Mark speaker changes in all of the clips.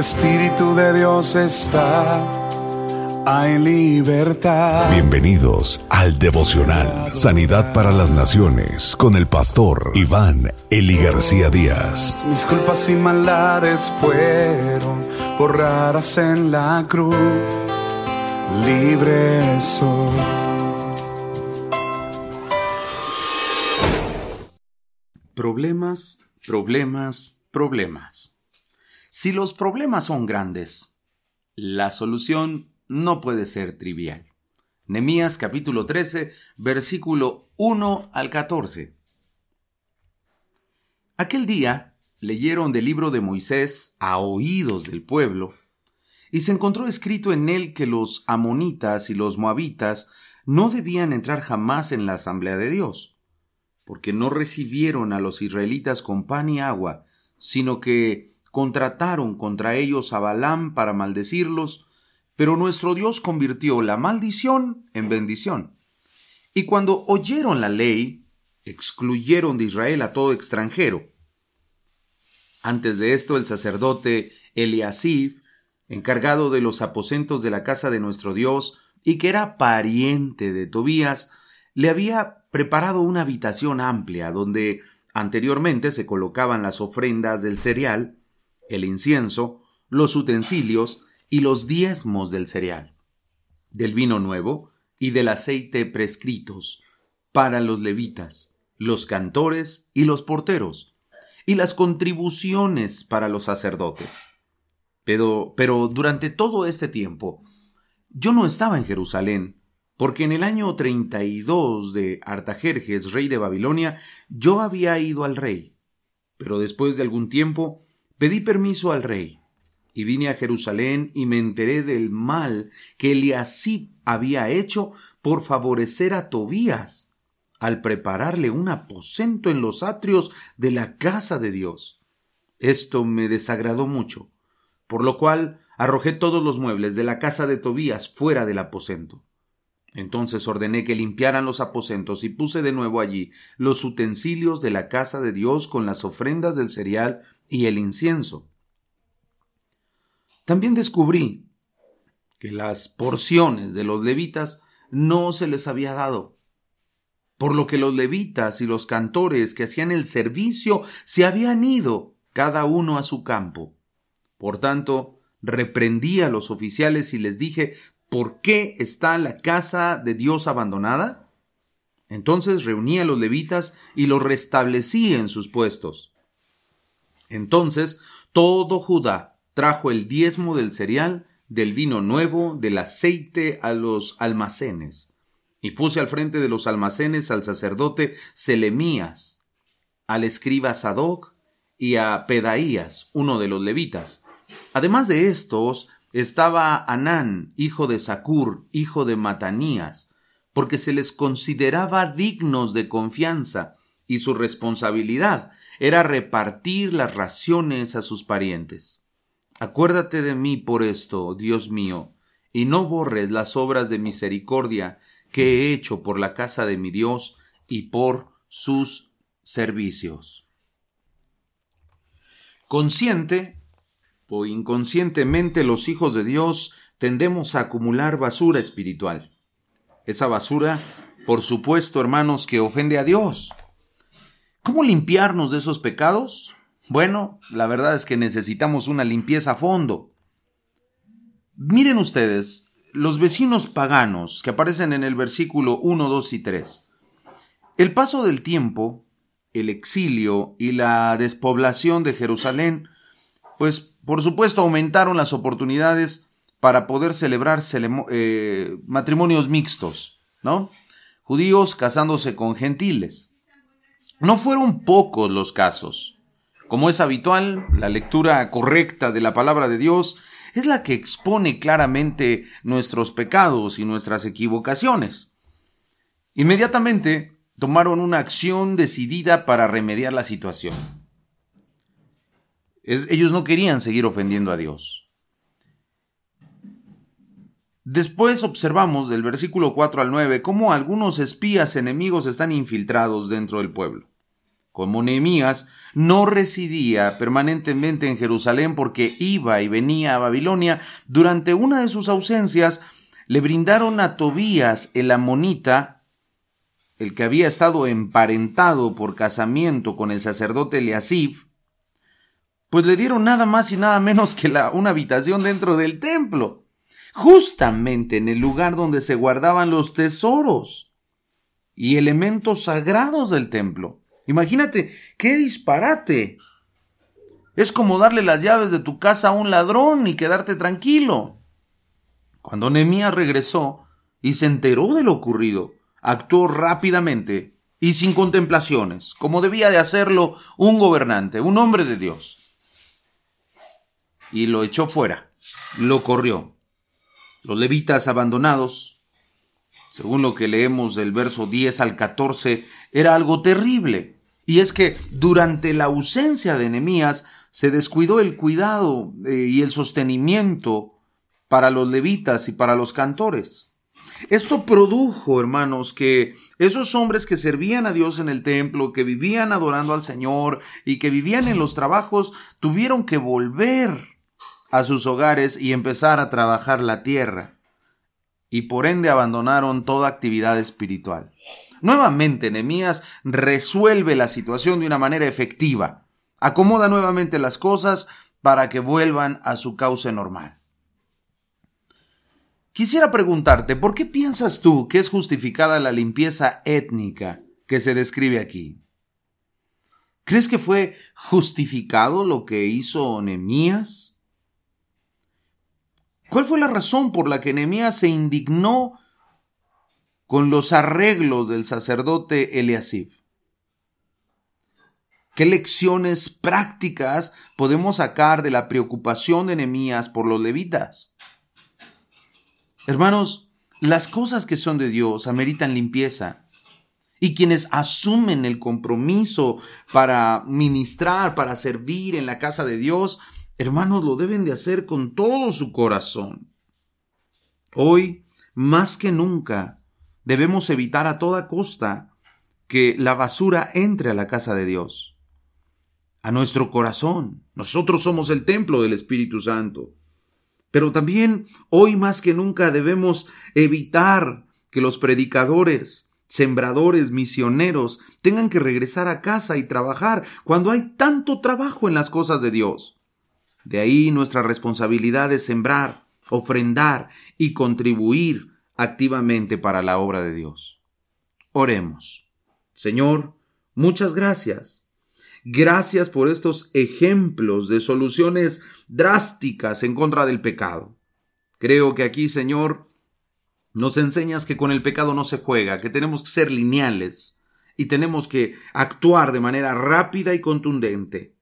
Speaker 1: el Espíritu de Dios está, hay libertad.
Speaker 2: Bienvenidos al devocional Sanidad para las Naciones con el pastor Iván Eli García Díaz.
Speaker 1: Mis culpas y maldades fueron borradas en la cruz, libre soy.
Speaker 3: Problemas, problemas, problemas. Si los problemas son grandes, la solución no puede ser trivial. Nemías capítulo 13, versículo 1 al 14. Aquel día leyeron del libro de Moisés a oídos del pueblo, y se encontró escrito en él que los amonitas y los moabitas no debían entrar jamás en la asamblea de Dios, porque no recibieron a los israelitas con pan y agua, sino que contrataron contra ellos a Balaam para maldecirlos, pero nuestro Dios convirtió la maldición en bendición. Y cuando oyeron la ley, excluyeron de Israel a todo extranjero. Antes de esto, el sacerdote Eliasib, encargado de los aposentos de la casa de nuestro Dios, y que era pariente de Tobías, le había preparado una habitación amplia donde anteriormente se colocaban las ofrendas del cereal, el incienso, los utensilios y los diezmos del cereal, del vino nuevo y del aceite prescritos para los levitas, los cantores y los porteros, y las contribuciones para los sacerdotes. Pero, durante todo este tiempo, yo no estaba en Jerusalén, porque en el año 32 de Artajerjes, rey de Babilonia, yo había ido al rey. Pero después de algún tiempo, Pedí permiso al rey y vine a Jerusalén y me enteré del mal que Eliasib había hecho por favorecer a Tobías al prepararle un aposento en los atrios de la casa de Dios. Esto me desagradó mucho, por lo cual arrojé todos los muebles de la casa de Tobías fuera del aposento. Entonces ordené que limpiaran los aposentos y puse de nuevo allí los utensilios de la casa de Dios con las ofrendas del cereal y el incienso. También descubrí que las porciones de los levitas no se les había dado, por lo que los levitas y los cantores que hacían el servicio se habían ido cada uno a su campo. Por tanto, reprendí a los oficiales y les dije ¿Por qué está la casa de Dios abandonada? Entonces reuní a los levitas y los restablecí en sus puestos. Entonces todo Judá trajo el diezmo del cereal, del vino nuevo, del aceite a los almacenes. Y puse al frente de los almacenes al sacerdote Selemías, al escriba Sadoc y a Pedaías, uno de los levitas. Además de estos, estaba Anán, hijo de Sacur, hijo de Matanías, porque se les consideraba dignos de confianza, y su responsabilidad era repartir las raciones a sus parientes. Acuérdate de mí por esto, Dios mío, y no borres las obras de misericordia que he hecho por la casa de mi Dios y por sus servicios. Consciente o inconscientemente los hijos de Dios tendemos a acumular basura espiritual. Esa basura, por supuesto, hermanos, que ofende a Dios. ¿Cómo limpiarnos de esos pecados? Bueno, la verdad es que necesitamos una limpieza a fondo. Miren ustedes, los vecinos paganos que aparecen en el versículo 1, 2 y 3. El paso del tiempo, el exilio y la despoblación de Jerusalén, pues por supuesto, aumentaron las oportunidades para poder celebrar eh, matrimonios mixtos, ¿no? Judíos casándose con gentiles. No fueron pocos los casos. Como es habitual, la lectura correcta de la palabra de Dios es la que expone claramente nuestros pecados y nuestras equivocaciones. Inmediatamente tomaron una acción decidida para remediar la situación ellos no querían seguir ofendiendo a Dios. Después observamos del versículo 4 al 9 cómo algunos espías enemigos están infiltrados dentro del pueblo. Como Nehemías, no residía permanentemente en Jerusalén porque iba y venía a Babilonia, durante una de sus ausencias le brindaron a Tobías el amonita, el que había estado emparentado por casamiento con el sacerdote Eliasib, pues le dieron nada más y nada menos que una habitación dentro del templo, justamente en el lugar donde se guardaban los tesoros y elementos sagrados del templo. Imagínate, qué disparate. Es como darle las llaves de tu casa a un ladrón y quedarte tranquilo. Cuando Nehemías regresó y se enteró de lo ocurrido, actuó rápidamente y sin contemplaciones, como debía de hacerlo un gobernante, un hombre de Dios. Y lo echó fuera, lo corrió. Los levitas abandonados, según lo que leemos del verso 10 al 14, era algo terrible. Y es que durante la ausencia de Nehemías se descuidó el cuidado eh, y el sostenimiento para los levitas y para los cantores. Esto produjo, hermanos, que esos hombres que servían a Dios en el templo, que vivían adorando al Señor y que vivían en los trabajos, tuvieron que volver a sus hogares y empezar a trabajar la tierra. Y por ende abandonaron toda actividad espiritual. Nuevamente, Nehemías resuelve la situación de una manera efectiva. Acomoda nuevamente las cosas para que vuelvan a su cauce normal. Quisiera preguntarte, ¿por qué piensas tú que es justificada la limpieza étnica que se describe aquí? ¿Crees que fue justificado lo que hizo Nehemías? ¿Cuál fue la razón por la que Nehemías se indignó con los arreglos del sacerdote Eliasib. ¿Qué lecciones prácticas podemos sacar de la preocupación de Nehemías por los levitas? Hermanos, las cosas que son de Dios ameritan limpieza. Y quienes asumen el compromiso para ministrar, para servir en la casa de Dios, hermanos, lo deben de hacer con todo su corazón. Hoy, más que nunca, Debemos evitar a toda costa que la basura entre a la casa de Dios, a nuestro corazón. Nosotros somos el templo del Espíritu Santo. Pero también hoy más que nunca debemos evitar que los predicadores, sembradores, misioneros tengan que regresar a casa y trabajar cuando hay tanto trabajo en las cosas de Dios. De ahí nuestra responsabilidad es sembrar, ofrendar y contribuir activamente para la obra de Dios. Oremos. Señor, muchas gracias. Gracias por estos ejemplos de soluciones drásticas en contra del pecado. Creo que aquí, Señor, nos enseñas que con el pecado no se juega, que tenemos que ser lineales y tenemos que actuar de manera rápida y contundente.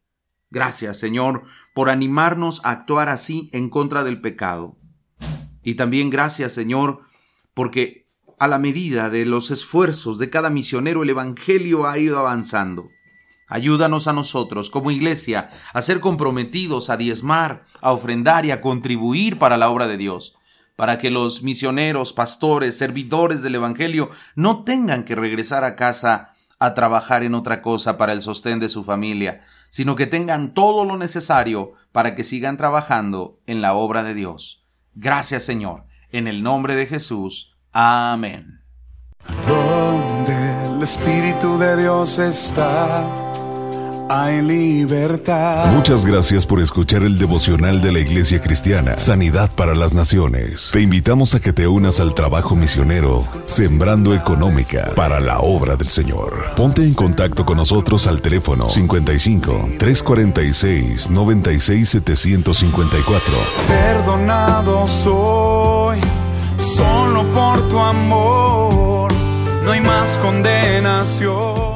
Speaker 3: Gracias, Señor, por animarnos a actuar así en contra del pecado. Y también gracias, Señor, porque a la medida de los esfuerzos de cada misionero el Evangelio ha ido avanzando. Ayúdanos a nosotros, como iglesia, a ser comprometidos, a diezmar, a ofrendar y a contribuir para la obra de Dios, para que los misioneros, pastores, servidores del Evangelio no tengan que regresar a casa a trabajar en otra cosa para el sostén de su familia, sino que tengan todo lo necesario para que sigan trabajando en la obra de Dios. Gracias Señor en el nombre de Jesús. Amén.
Speaker 1: Donde el Espíritu de Dios está, hay libertad.
Speaker 2: Muchas gracias por escuchar el devocional de la Iglesia Cristiana, Sanidad para las Naciones. Te invitamos a que te unas al trabajo misionero, Sembrando Económica para la obra del Señor. Ponte en contacto con nosotros al teléfono 55 346 96 754.
Speaker 1: Perdonado soy solo por tu amor, no hay más condenación.